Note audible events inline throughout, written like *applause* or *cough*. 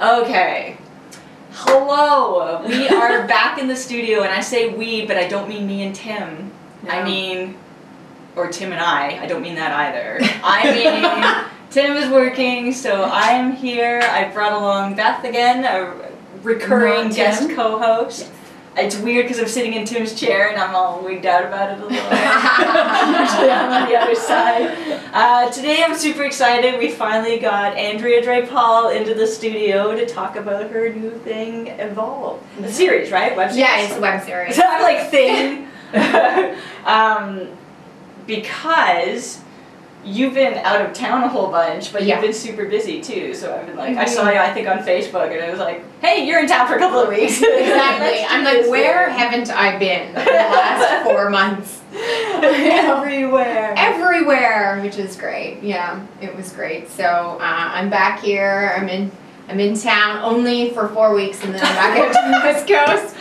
Okay. Hello. We are *laughs* back in the studio, and I say we, but I don't mean me and Tim. I mean, or Tim and I. I don't mean that either. *laughs* I mean, Tim is working, so I am here. I brought along Beth again, a recurring guest co-host. It's weird because I'm sitting in Tim's chair and I'm all wigged out about it a little. *laughs* Usually I'm on the other side. Uh, today I'm super excited. We finally got Andrea Drepaul into the studio to talk about her new thing, Evolve. The series, right? Web series? Yeah, it's a web series. So *laughs* I'm like thing, *laughs* um, because you've been out of town a whole bunch, but Yeah. you've been super busy too. So I've been like, I saw you, I think on Facebook, and I was like, hey, you're in town for a couple of weeks. *laughs* Exactly. I'm like, where thing." haven't I been in the *laughs* last four months? Everywhere. Everywhere, which is great. Yeah, it was great. So uh, I'm back here. I'm in. I'm in town only for four weeks, and then I'm back out to the West Coast.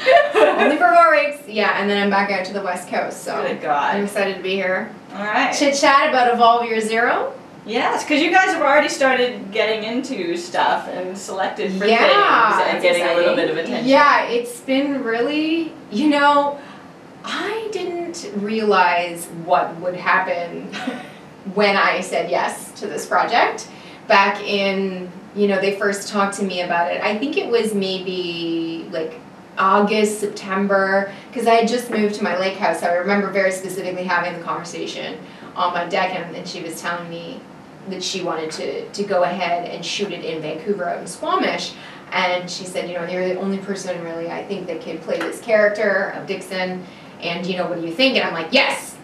only for four weeks. Yeah, and then I'm back out to the West Coast. So Good God. I'm excited to be here. All right. Chit chat about Evolve Year Zero. Yes, because you guys have already started getting into stuff and selected for Yeah, things and getting a little bit of attention. Yeah, it's been really, you know, I didn't realize what would happen *laughs* when I said yes to this project. Back in, you know, they first talked to me about it. I think it was maybe like August, September, because I had just moved to my lake house. I remember very specifically having the conversation on my deck, and, and she was telling me that she wanted to, to go ahead and shoot it in Vancouver out in Squamish. And she said, you know, you're the only person really I think that can play this character of Dixon. And, you know, what do you think? And I'm like, yes,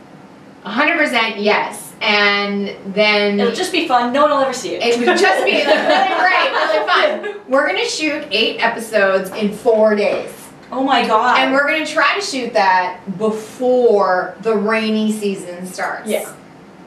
100% yes. And then It'll just be fun. No one will ever see it. it would just be *laughs* like really great, really fun. We're gonna shoot eight episodes in four days. Oh my god. And we're gonna try to shoot that before the rainy season starts. Yeah.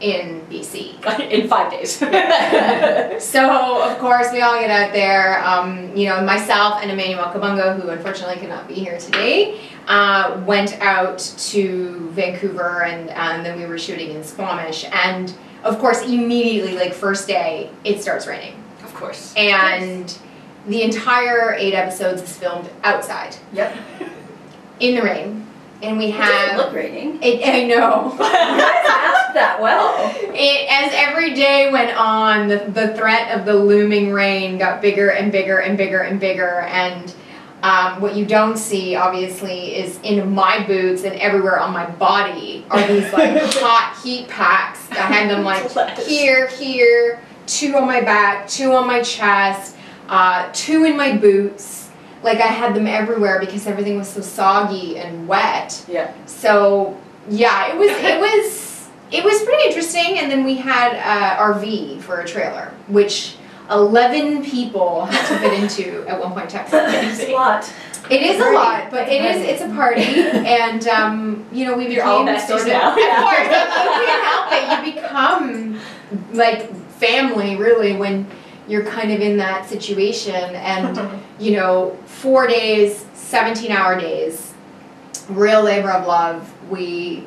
In BC. *laughs* in five days. *laughs* So of course we all get out there. Um, you know, myself and Emmanuel Kabongo, who unfortunately cannot be here today, uh, went out to Vancouver and, and then we were shooting in Squamish. And of course, immediately, like first day, it starts raining, of course. and the entire eight episodes is filmed outside Yep. in the rain. And we It have. look raining. It, I know. *laughs* That well. It, as every day went on, the, the threat of the looming rain got bigger and bigger and bigger and bigger. And um, what you don't see, obviously, is in my boots and everywhere on my body are these like *laughs* hot heat packs. I had them like *laughs* here, here, two on my back, two on my chest, uh, two in my boots. Like I had them everywhere because everything was so soggy and wet. Yeah. So yeah, it was it was it was pretty interesting. And then we had uh, RV for a trailer, which eleven people had to fit into at one point in time. *laughs* It's a lot. It is a lot, but it is it's a party, and um, you know we You're became all sort of, now. Of course, you can't help it. You become like family really when you're kind of in that situation, and *laughs* you know four days, seventeen hour days, real labor of love. We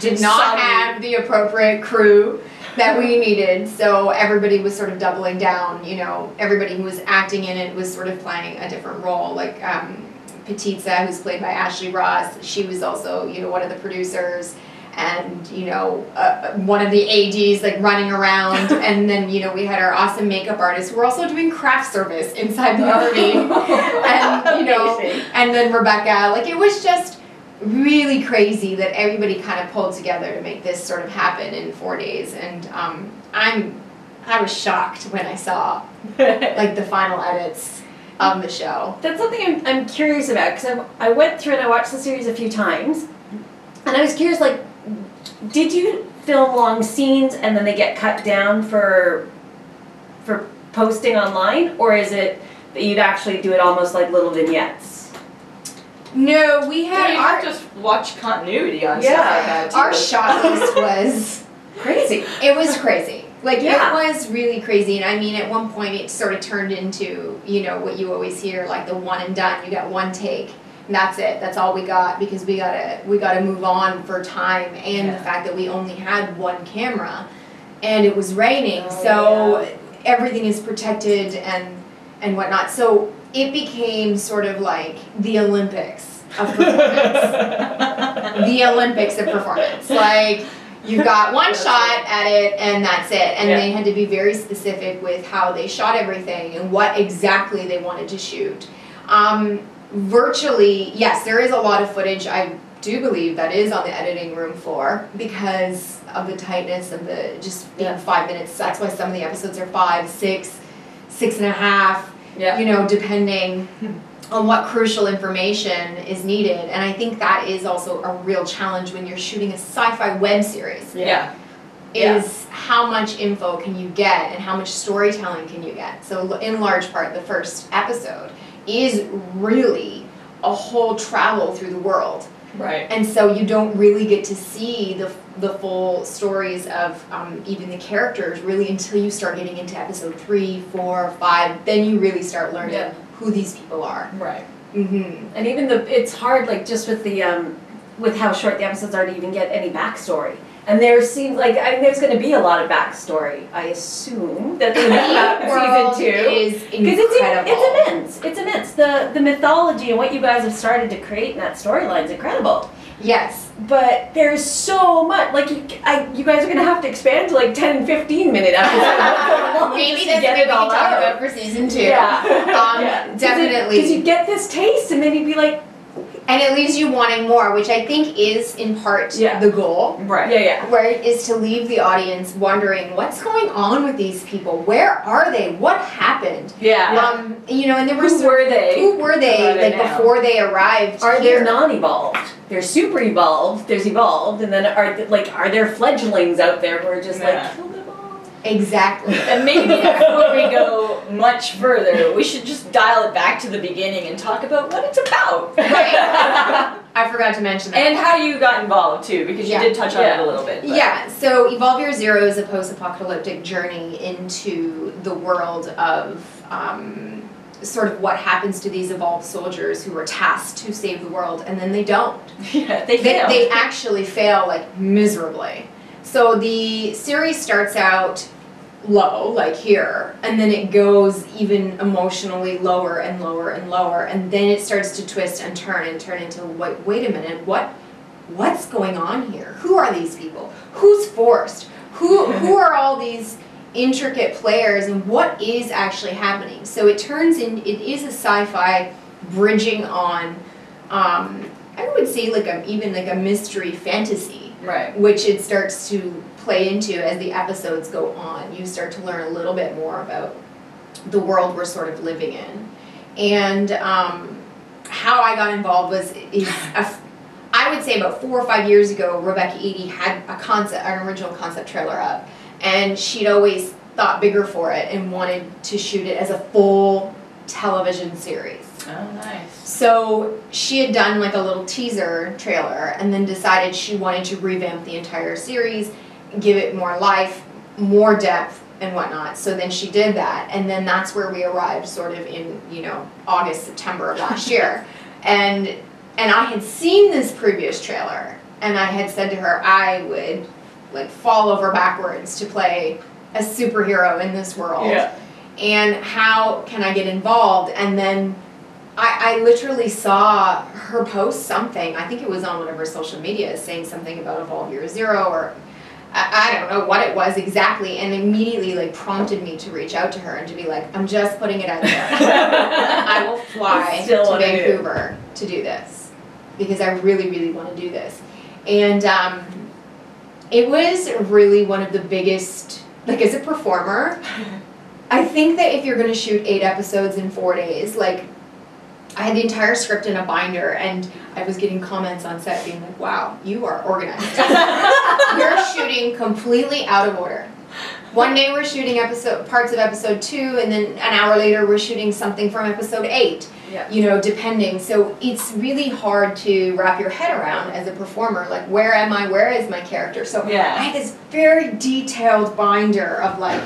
did not Sorry. have the appropriate crew that we needed, so everybody was sort of doubling down. You know, everybody who was acting in it was sort of playing a different role. Like um, Petitza, who's played by Ashley Ross, she was also you know one of the producers. And you know, uh, one of the ads like running around, *laughs* and then you know we had our awesome makeup artist. We're also doing craft service inside the RV, *laughs* and you know, and then Rebecca. Like it was just really crazy that everybody kind of pulled together to make this sort of happen in four days. And um, I'm I was shocked when I saw *laughs* like the final edits of the show. That's something I'm, I'm curious about because I, I went through and I watched the series a few times, and I was curious like, did you film long scenes and then they get cut down for for posting online, or is it that you'd actually do it almost like little vignettes? No, we Yeah, had you our to watch continuity on Yeah. stuff like that too. our shot list was *laughs* Crazy. It was crazy. Like Yeah. it was really crazy, and I mean, at one point it sort of turned into you know what you always hear, like the one and done. You got one take, and that's it. That's all we got because we gotta we gotta move on for time, and the fact that we only had one camera, and it was raining, Oh, so everything is protected, and and whatnot. So it became sort of like the Olympics of performance. *laughs* the Olympics of performance. Like you got one shot at it and that's it. And Yeah. they had to be very specific with how they shot everything and what exactly they wanted to shoot. Um, virtually, yes, there is a lot of footage. I do believe that is on the editing room floor because of the tightness of the just being Yeah. five minutes. That's why some of the episodes are five, six, six and a half Yeah. you know, depending on what crucial information is needed. And I think that is also a real challenge when you're shooting a sci-fi web series. Yeah. Yeah. Is how much info can you get and how much storytelling can you get? So in large part, the first episode is really a whole travel through the world Right. and so you don't really get to see the the full stories of um, even the characters really until you start getting into episode three, four, five. Then you really start learning Yeah. who these people are. Right. Mm-hmm. And even the, it's hard, like just with the, um, with how short the episodes are to even get any backstory. And there seems like, I mean, there's gonna be a lot of backstory, I assume, that there'll The world about season two. is Because it's, incredible. it's immense, it's immense. The, the mythology and what you guys have started to create in that storyline is incredible. yes. But there's so much, like, you, I, you guys are gonna have to expand to like ten fifteen minute episodes. *laughs* Maybe to that's what we can talk about for season two. Yeah. Um, Yeah. definitely. Because you get this taste and then you'd be like, And it leaves you wanting more, which I think is in part Yeah. the goal. Right. yeah, yeah. Where it is to leave the audience wondering what's going on with these people? Where are they? What happened? Yeah. Um, you know, and there were Who so- were they? Who were they, Who they like now? before they arrived Are here? they non-evolved? They're super evolved. There's evolved, and then are th- like are there fledglings out there who are just Yeah. like kill them all? Exactly. *laughs* And maybe before we go much further, we should just dial it back to the beginning and talk about what it's about. Right. I forgot to mention that. and how you got involved too, because you did touch on Yeah. it a little bit. but- Yeah, so Evolve Year Zero is a post-apocalyptic journey into the world of um, sort of what happens to these evolved soldiers who were tasked to save the world, and then they don't. *laughs* Yeah, they They, failed. they actually fail like miserably. So the series starts out low, like here, and then it goes even emotionally lower and lower and lower, and then it starts to twist and turn and turn into wait, wait a minute, what what's going on here? Who are these people? Who's forced? Who *laughs* who are all these intricate players and what is actually happening? So it turns in it is a sci-fi bridging on um, I would say like a even like a mystery fantasy right. which it starts to play into as the episodes go on. You start to learn a little bit more about the world we're sort of living in, and um, how I got involved was is a I would say about four or five years ago, Rebecca Eady had a concept, an original concept trailer up, and she'd always thought bigger for it and wanted to shoot it as a full television series. Oh, nice. So she had done like a little teaser trailer and then decided she wanted to revamp the entire series, give it more life, more depth, and whatnot. So then she did that, and then that's where we arrived, sort of in you know August, September of last year, *laughs* and and I had seen this previous trailer, and I had said to her I would like fall over backwards to play a superhero in this world Yeah. and how can I get involved? And then I, I literally saw her post something. I think it was on one of her social media saying something about Evolve Year Zero or I, I don't know what it was exactly, and immediately like prompted me to reach out to her and to be like, I'm just putting it out there. *laughs* I will fly to. Vancouver to do this because I really, really want to do this. And um, it was really one of the biggest, like as a performer, *laughs* I think that if you're going to shoot eight episodes in four days, like I had the entire script in a binder and I was getting comments on set being like, wow, you are organized. *laughs* You're shooting completely out of order. One day we're shooting episode parts of episode two, and then an hour later we're shooting something from episode eight. Yeah. You know, depending. So it's really hard to wrap your head around as a performer. Like, where am I? Where is my character? So yeah. I had this very detailed binder of like,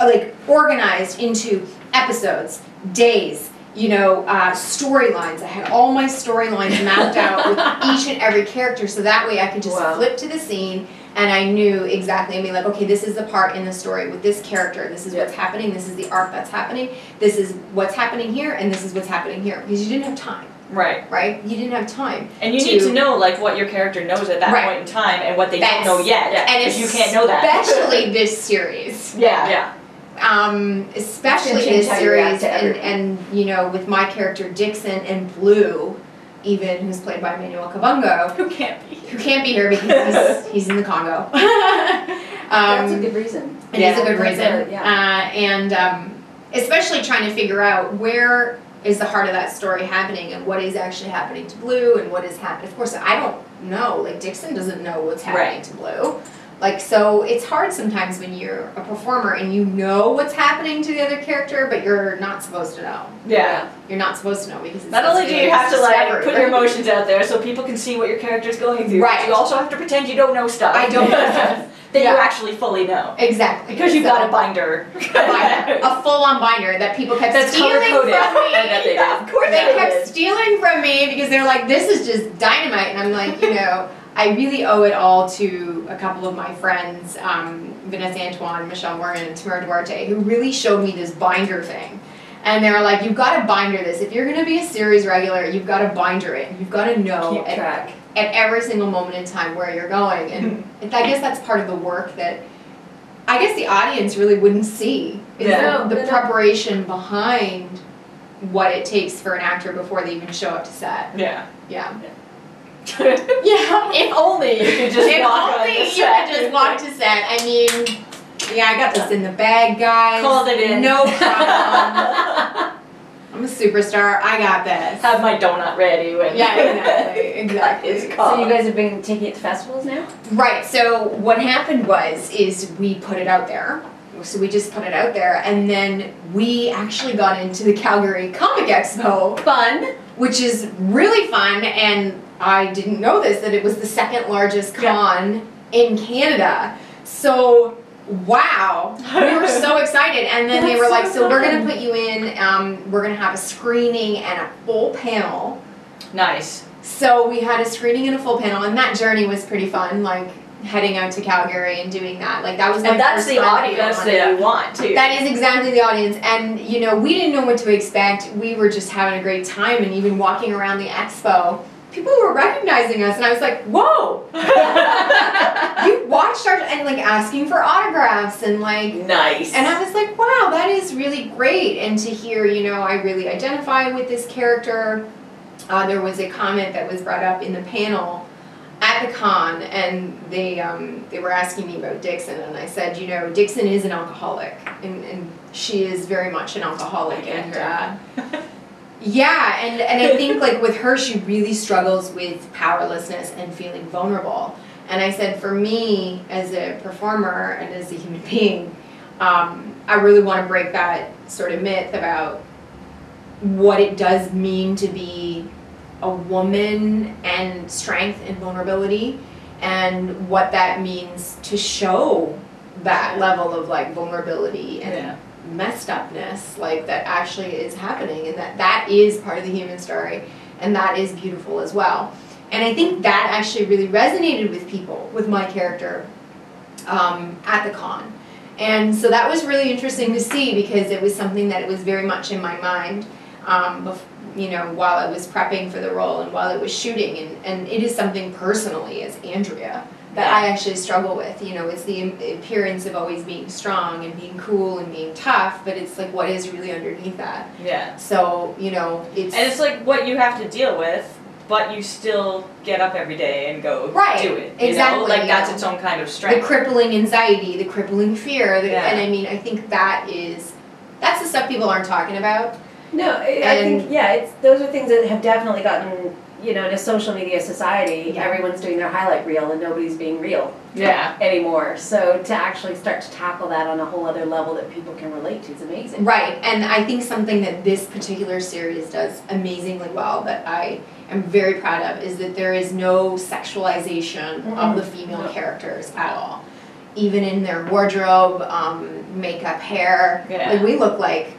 like organized into episodes, days, you know, uh, storylines. I had all my storylines mapped out with each and every character, so that way I could just Wow. flip to the scene, and I knew exactly. I mean, like, okay, this is the part in the story with this character. This is what's happening. This is the arc that's happening. This is what's happening here, and this is what's happening here. Because you didn't have time, Right. right? You didn't have time. And you To- need to know like what your character knows at that Right. point in time and what they That's- don't know yet. yeah. And Because you can't know that. Especially *laughs* this series. Yeah. Yeah. Um, especially change this how you react series, and, and you know, with my character Dixon and Blue, even who's played by Manuel Kabongo, *laughs* Who can't be? who can't be here because he's, *laughs* he's in the Congo. *laughs* That's a um, good reason. it is a good reason. a- yeah. Uh, and um, especially trying to figure out where is the heart of that story happening and what is actually happening to Blue and what is happening. Of course, I don't know. Like Dixon doesn't know what's happening Right. to Blue. Like so, it's hard sometimes when you're a performer and you know what's happening to the other character, but you're not supposed to know. Yeah. You're not supposed to know because it's Not only do you have to like put your emotions out there so people can see what your character's going through, Right. you also have to pretend you don't know stuff. I *laughs* don't know stuff. that you Yeah. actually fully know. exactly Because you've So- got a binder. a binder, a full-on binder that people kept That's stealing from me. I bet they did. Of course they they kept did. stealing from me because they're like, this is just dynamite. And I'm like, you know, I really owe it all to a couple of my friends, um, Vanessa Antoine, Michelle Warren, and Tamara Duarte, who really showed me this binder thing. And they were like, you've got to binder this. If you're going to be a series regular, you've got to binder it. You've got to know Keep at, track. at every single moment in time where you're going. And *laughs* I guess that's part of the work that I guess the audience really wouldn't see. Is Yeah. the, the preparation behind what it takes for an actor before they even show up to set. Yeah. Yeah. if *laughs* Yeah. If only you could just if walk on only the you set. could just walk to set. I mean, yeah, I got this in the bag, guys. Called it in. No *laughs* problem. I'm a superstar. I got this. Have my donut ready when Yeah, *laughs* exactly. Exactly. It's So you guys have been taking it to festivals now? Right. So what happened was is we put it out there. So we just put it out there, and then we actually got into the Calgary Comic Expo, Fun. which is really fun. And I didn't know this that it was the second largest Yeah. con in Canada. So wow, we were so *laughs* excited. And then they were like, so "So we're gonna put you in. Um, we're gonna have a screening and a full panel." nice. So we had a screening and a full panel, and that journey was pretty fun. Like heading out to Calgary and doing that. Like that was my And that's the audience that you want too. That is exactly the audience, and you know we didn't know what to expect. We were just having a great time, and even walking around the expo, people were recognizing us, and I was like, "Whoa!" *laughs* you watched our and like asking for autographs and like nice. and I was like, wow, that is really great. And to hear, you know, I really identify with this character. Uh, there was a comment that was brought up in the panel at the con, and they um, they were asking me about Dixon, and I said, you know, Dixon is an alcoholic, and, and she is very much an alcoholic, and uh, *laughs* yeah, and and I think like with her, she really struggles with powerlessness and feeling vulnerable. And I said, for me as a performer and as a human *laughs* being, um, I really want to break that sort of myth about what it does mean to be a woman and strength and vulnerability, and what that means to show that level of like vulnerability and Yeah. Messed upness like that actually is happening and that that is part of the human story and that is beautiful as well. And i think that actually really resonated with people with my character um, at the con. And so that was really interesting to see because it was something that it was very much in my mind um, you know while i was prepping for the role and while it was shooting. And, and it is something personally as andrea that I actually struggle with. You know, it's the appearance of always being strong and being cool and being tough, but it's like what is really underneath that. yeah. So, you know, it's, And it's like what you have to deal with, but you still get up every day and go Right, do it. You exactly, Know? Like you that's its own kind of strength. the crippling anxiety, the crippling fear, the, Yeah. and I mean, I think that is that's the stuff people aren't talking about. No, I, I And- think yeah, it's those are things that have definitely gotten you know in a social media society. Yeah. Everyone's doing their highlight reel and nobody's being real yeah. anymore. So to actually start to tackle that on a whole other level that people can relate to is amazing. Right, and I think something that this particular series does amazingly well that I am very proud of is that there is no sexualization of Mhm. the female No. characters at all. Even in their wardrobe, um, makeup, hair, Yeah. like we look like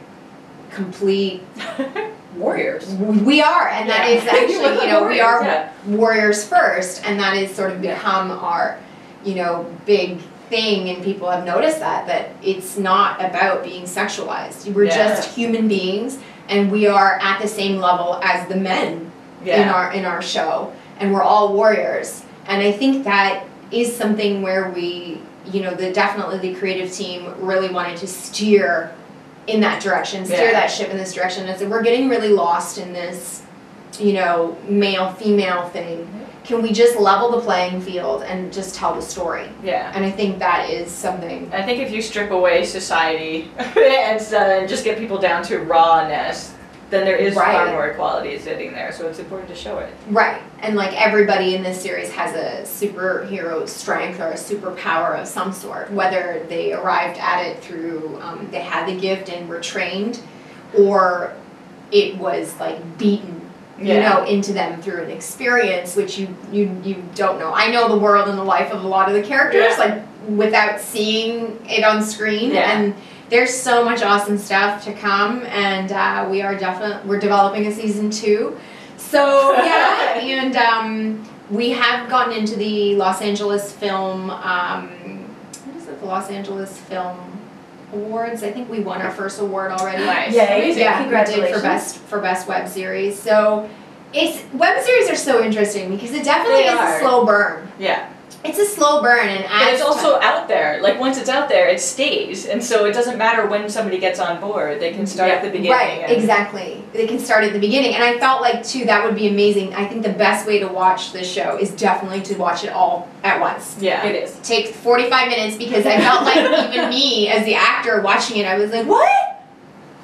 complete. *laughs* Warriors. We are, and that Yeah. is actually, *laughs* you know, we are yeah. warriors first, and that is sort of Yeah. become our, you know, big thing and people have noticed that that it's not about being sexualized. We're Yeah. just human beings and we are at the same level as the men in our in our show and we're all warriors. And I think that is something where we, you know, the definitely the creative team really wanted to steer in that direction, steer Yeah. that ship in this direction. And so we're getting really lost in this, you know, male female thing. Can we just level the playing field and just tell the story? Yeah. And I think that is something. I think if you strip away society *laughs* and uh, just get people down to rawness, then there is far more equality sitting there. So it's important to show it. Right. And like everybody in this series has a superhero strength or a superpower of some sort, whether they arrived at it through, um, they had the gift and were trained, or it was like beaten. You Yeah. know, into them through an experience which you you you don't know. I know the world and the life of a lot of the characters, Yeah. like without seeing it on screen, Yeah. and there's so much awesome stuff to come, and uh, we are definitely we're developing a season two. So *laughs* yeah, and um, we have gotten into the Los Angeles Film. Um, what is it? The Los Angeles Film Awards. I think we won our first award already. Nice. Yay. Amazing. Yeah, we did Congratulations. for best for best web series. So it's web series are so interesting because it definitely They is are. a slow burn. Yeah. It's a slow burn, and But it's also out there. Like once it's out there, it stays, and so it doesn't matter when somebody gets on board. They can start at the beginning. Right, exactly. They can start at the beginning. And I felt like, too, that would be amazing. I think the best way to watch this show is definitely to watch it all at once. Yeah. It is. Take 45 minutes because I felt like *laughs* even me, as the actor watching it, I was like, what?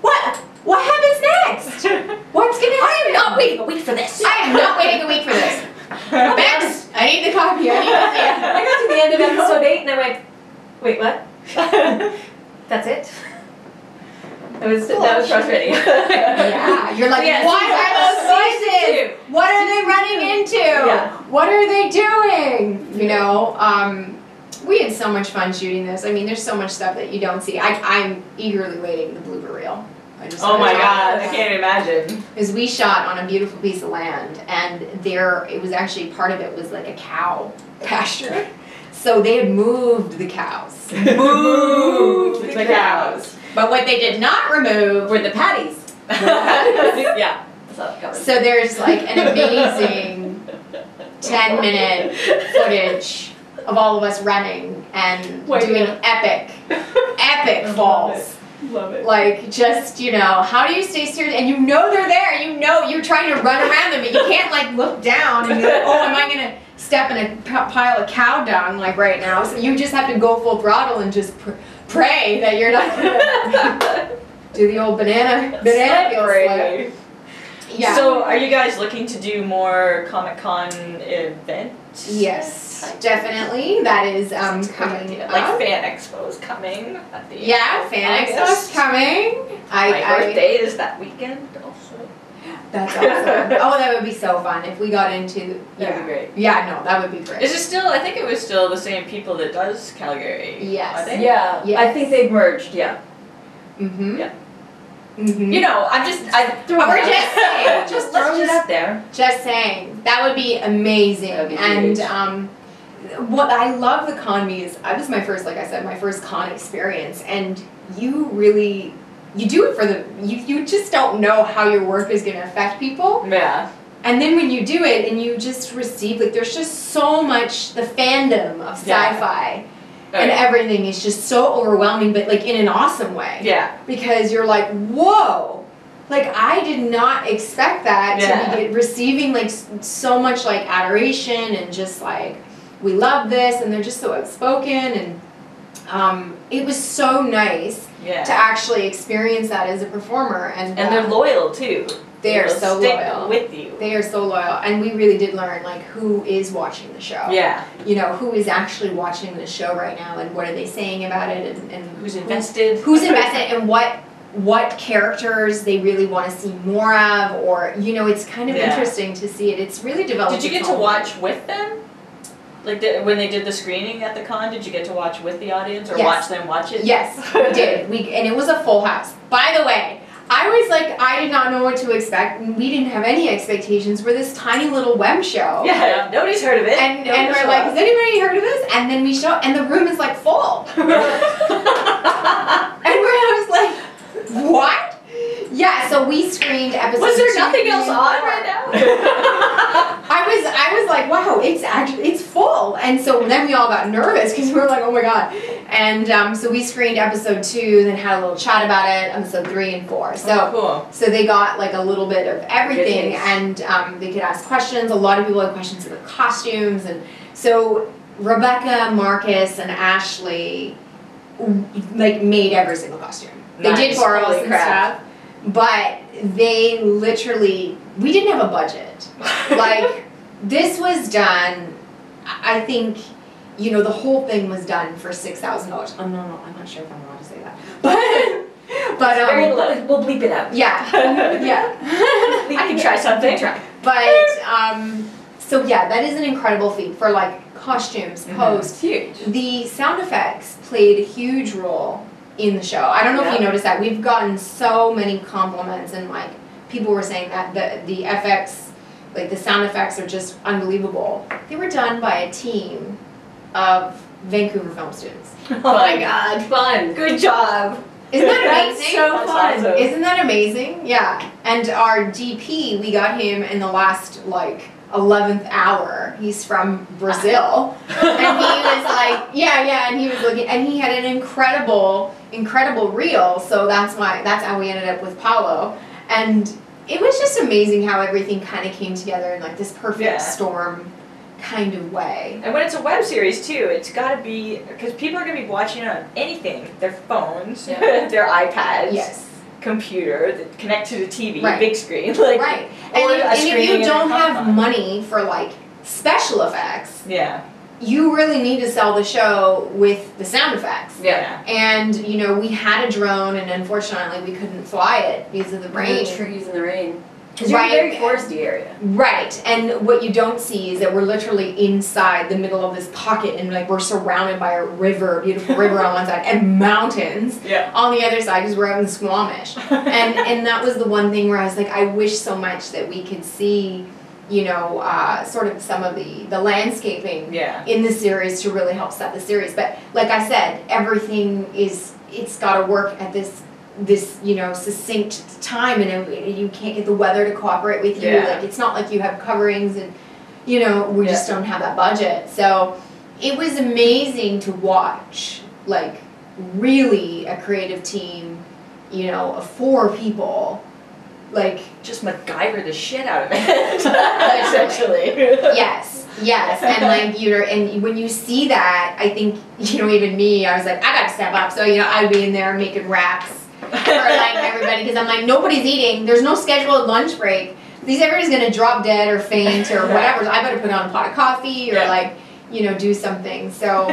What? What happens next? *laughs* What's gonna happen? I am not waiting a week for this. I am not waiting a week for this. *laughs* Max, I need the copy. I need it. I got to the end of *laughs* episode eight and I went, wait, what? *laughs* That's it? That was that was frustrating. *laughs* Yeah, you're like, Yeah, what are those season voices? What are they running into? Yeah. What are they doing? You know, um, we had so much fun shooting this. I mean, there's so much stuff that you don't see. I, I'm eagerly waiting the blooper reel. I just oh my god, I can't imagine. Because we shot on a beautiful piece of land, and there it was actually part of it was like a cow *laughs* pasture. So they had moved the cows. *laughs* Moved the cows. But what they did not remove Were the patties. *laughs* yeah. So, covered. So there's like an amazing 10 minute footage of all of us running and Wait, doing yeah. epic, epic falls. Love it. Like just, you know, how do you stay serious? And you know they're there. You know you're trying to run around them, but you can't like look down and be like, oh, am I gonna step in a p- pile of cow dung like right now? So you just have to go full throttle and just pr- pray that you're not gonna *laughs* do the old banana banana peel slip. Celebrate. Yeah. So, are you guys looking to do more Comic Con events? Yes, definitely. That is um, That's a good coming idea. up. Like Fan Expo is coming at the yeah, end of Fan Expo's August. coming. I, My I birthday is that weekend also. that's awesome. *laughs* oh, that would be so fun if we got into. That'd yeah. be great. Yeah, no, that would be great. Is it still? I think it was still the same people that does Calgary. Yes. Are they? Yeah, Yes. I think they've merged, yeah. Mm-hmm. Yeah. Mm-hmm. You know, I'm just. I But we're just saying, *laughs* Just let's throwing it just- out there. just saying that would be amazing. That'd be and huge. um, what I love the con me is I was my first, like I said, my first con experience, and you really. You do it for the you, you just don't know how your work is going to affect people. Yeah. And then when you do it and you just receive, like, there's just so much, the fandom of sci fi. Oh, and everything is just so overwhelming, but like in an awesome way. yeah. Because you're like, whoa! Like, I did not expect that Yeah. to be receiving like so much like adoration and just like, we love this, and they're just so outspoken. And um, it was so nice Yeah. to actually experience that as a performer. And, and uh, they're loyal too. They are so loyal. with you. They are so loyal, and we really did learn like who is watching the show. Yeah. You know who is actually watching the show right now, and what are they saying about it, and, and Who's invested? who's invested, and what what characters they really want to see more of, or you know, it's kind of Yeah. interesting to see it. It's really developed. Did you get to watch with them? Like the, when they did the screening at the con, did you get to watch with the audience or Yes. watch them watch it? Yes, we did. We and it was a full house. By the way, I was like, I did not know what to expect. and We didn't have any expectations. We're this tiny little web show. Yeah, nobody's heard of it. And, and we're like, has anybody heard of this? And then we show, and the room is like full. *laughs* and we're was like, what? Yeah, so we screened episode. Was there nothing else on right now? *laughs* I was I was like, wow, it's actually it's full, and so then we all got nervous because we were like, oh my god, and um, so we screened episode two, then had a little chat about it, episode three and four. So cool. so they got like a little bit of everything, and um, they could ask questions. A lot of people had questions about costumes, and so Rebecca, Marcus, and Ashley like made every single costume. They did Nice. us Holy and crap. But they literally we didn't have a budget. Like *laughs* this was done. I think you know the whole thing was done for six thousand dollars. Oh no, no, I'm not sure if I'm allowed to say that, *laughs* but but um, Very We'll, low. we'll bleep it out. yeah, *laughs* yeah. I can try something. Try. But um, so yeah, that is an incredible feat for like costumes, Mhm. post. It's huge. The sound effects played a huge role in the show. I don't know if you noticed that. We've gotten so many compliments and like people were saying that the the FX, like the sound effects are just unbelievable. They were done by a team of Vancouver film students. *laughs* Oh my god. Fun. Good job. Isn't that That's amazing? so That's fun. awesome. Isn't that amazing? Yeah. And our DP, we got him in the last like 11th hour. He's from Brazil. *laughs* and he was like, yeah, yeah, and he was looking and he had an incredible incredible reel, so that's why that's how we ended up with Paulo. And it was just amazing how everything kind of came together in like this perfect Yeah. storm kind of way. And when it's a web series too, it's got to be because people are going to be watching it on anything, their phones, Yeah. *laughs* their iPads, Yes. computer that connect to the TV, Right. big screen, *laughs* like right. or And if, a and if you don't have money for like special effects, yeah, you really need to sell the show with the sound effects. Yeah. And you know, we had a drone, and unfortunately, we couldn't fly it because of the rain. The trees in the rain. Because you're in a very foresty area. Right. And what you don't see is that we're literally inside the middle of this pocket, and like we're surrounded by a river, beautiful river on one side, and *laughs* mountains yeah. on the other side because we're out in Squamish. *laughs* and and that was the one thing where I was like, I wish so much that we could see, you know, uh, sort of some of the the landscaping yeah, in the series to really help set the series. But like I said, everything is it's got to work at this this you know succinct time, and it- you can't get the weather to cooperate with you. Yeah. Like it's not like you have coverings, and you know we just don't have that budget. So it was amazing to watch, like really a creative team, you know, of four people, like just MacGyver the shit out of it, *laughs* essentially. yes yes and like you're and when you see that i think you know even me i was like i gotta step up. So you know i'd be in there making wraps for like everybody because i'm like nobody's eating. There's no scheduled lunch break. These everybody's gonna drop dead or faint or whatever. So i better put on a pot of coffee or Yeah. like you know do something. So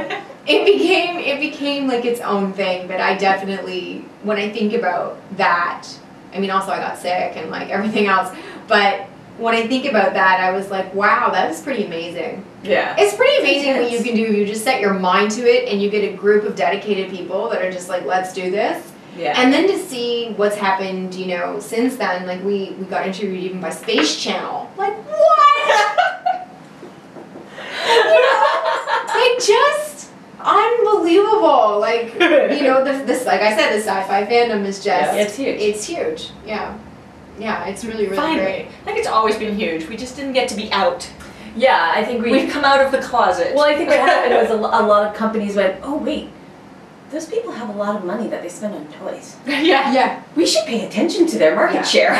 it became it became like its own thing. But i definitely when i think about that i mean also i got sick and like everything else. But when i think about that i was like wow that is pretty amazing. Yeah. it's pretty amazing what you can do. You just set your mind to it and you get a group of dedicated people that are just like let's do this. Yeah. and then to see what's happened you know since then like we we got interviewed even by space channel. Like what? *laughs* You know like just unbelievable like *laughs* you know the, this like i said the sci-fi fandom is just Yeah, it's huge. it's huge yeah yeah it's really really Finally, great I think it's always been huge. We just didn't get to be out. Yeah, I think we. We've come out of the closet. well, I think what happened was a, *laughs* a lot of companies went, oh wait, those people have a lot of money that they spend on toys. *laughs* yeah. yeah We should pay attention to their market Yeah. share.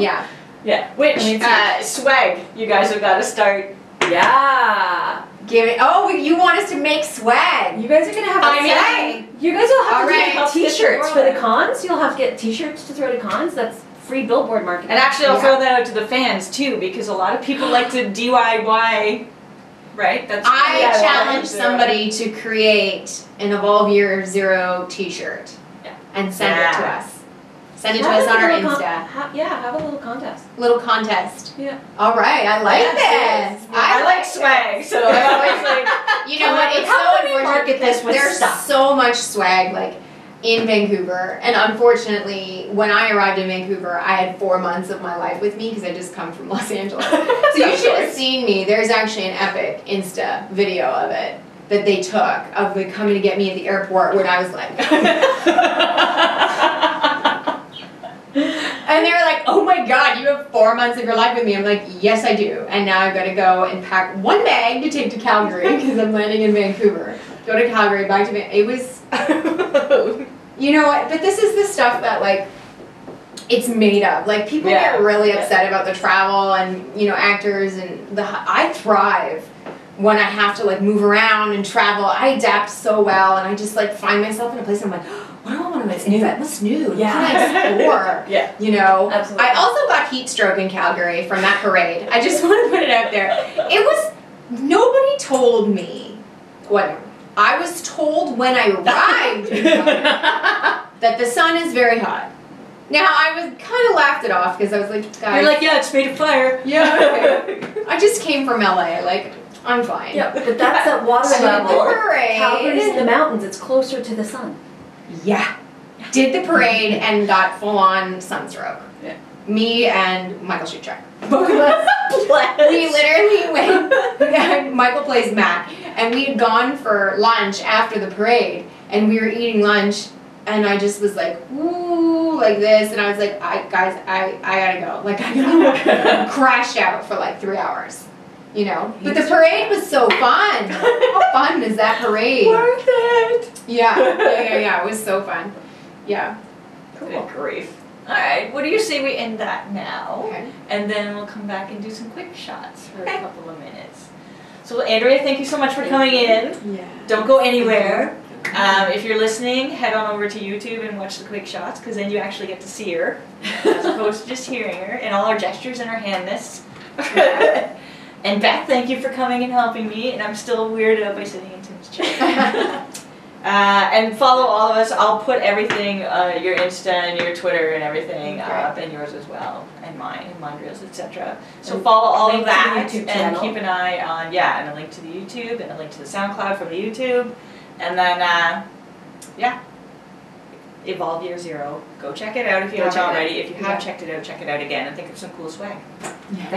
yeah Yeah. Which I mean, uh, swag? You guys have got to start. yeah. Give it oh you want us to make swag You guys are gonna have. I to mean, Swag. You guys will have All to right. get T-shirts for the the cons. You'll have to get T-shirts to throw to cons. That's free billboard marketing. And actually, I'll Yeah. throw that out to the fans too, because a lot of people like to DIY. Right. That's I DIY challenge somebody to create an Evolve Year Zero T-shirt Yeah. and send it to us. Send it to us on our Insta. ha- yeah, have a little contest. Little contest. Yeah. All right, I like Yes, this. I, like swag, so I always *laughs* like. You know what? It's How so unfortunate market this with There's stuff? so much swag. Like in Vancouver. And unfortunately, when I arrived in Vancouver, I had four months of my life with me because I just come from *laughs* Los Angeles. *laughs* So you should have seen me. There's actually an epic Insta video of it that they took of like coming to get me at the airport when I was like, and they were like, "Oh my God, you have four months of your life with me." I'm like, "Yes, I do." And now I've got to go and pack one bag to take to Calgary *laughs* because I'm landing in Vancouver. Go to Calgary, back to Van- it was, *laughs* you know what? But this is the stuff that like. It's made up. Like people Yeah, get really yeah. upset about the travel and you know actors and the. I thrive when I have to like move around and travel. I adapt so well, and I just like find myself in a place. And I'm like, what do I want to What's new? What's new? Yeah. What can I explore? *laughs* yeah. You know, Absolutely. I also got heat stroke in Calgary from that parade. I just *laughs* want to put it out there. It was nobody told me whatever. I was told when I arrived *laughs* that the sun is very hot. Now I was kind of laughed it off because I was like, guys, You're like, yeah, it's made of fire. yeah, okay. I just came from LA. Like, I'm fine. Yeah, but that's at water So level. the parade. Calgary's in the mountains. It's closer to the sun. Yeah. Did the parade and got full on sunstroke. Yeah. Me and Michael Schuchek. Both of us. *laughs* We literally went. *laughs* Michael plays Matt, and we had gone for lunch after the parade, and we were eating lunch, and I just was like, ooh, like this, and I was like, I guys, I I gotta go, like I gotta *laughs* crash out for like three hours, you know. But the parade was so fun. How *laughs* fun is that parade? Worth it. Yeah, yeah, yeah, yeah. *laughs* It was so fun. Yeah. Good grief. All right, what do you say we end that now? Okay. And then we'll come back and do some quick shots for a couple of minutes. So, Andrea, thank you so much for coming in. Yeah. Don't go anywhere. Um, if you're listening, head on over to YouTube and watch the quick shots because then you actually get to see her as opposed to just hearing her and all our gestures and our handness. *laughs* and Beth, thank you for coming and helping me. And I'm still weirded out by sitting in Tim's chair. *laughs* Uh, and follow all of us. I'll put everything, uh, your Insta and your Twitter and everything Okay. up, and yours as well, and mine, and reels, etc. So And follow all of that, and channel. keep an eye on yeah, and a link to the YouTube, and a link to the SoundCloud from the YouTube, and then uh, yeah, Evolve Year Zero. Go check it out if you haven't check it out. already. If you have Yeah. checked it out, check it out again, and think of some cool swag. Yeah.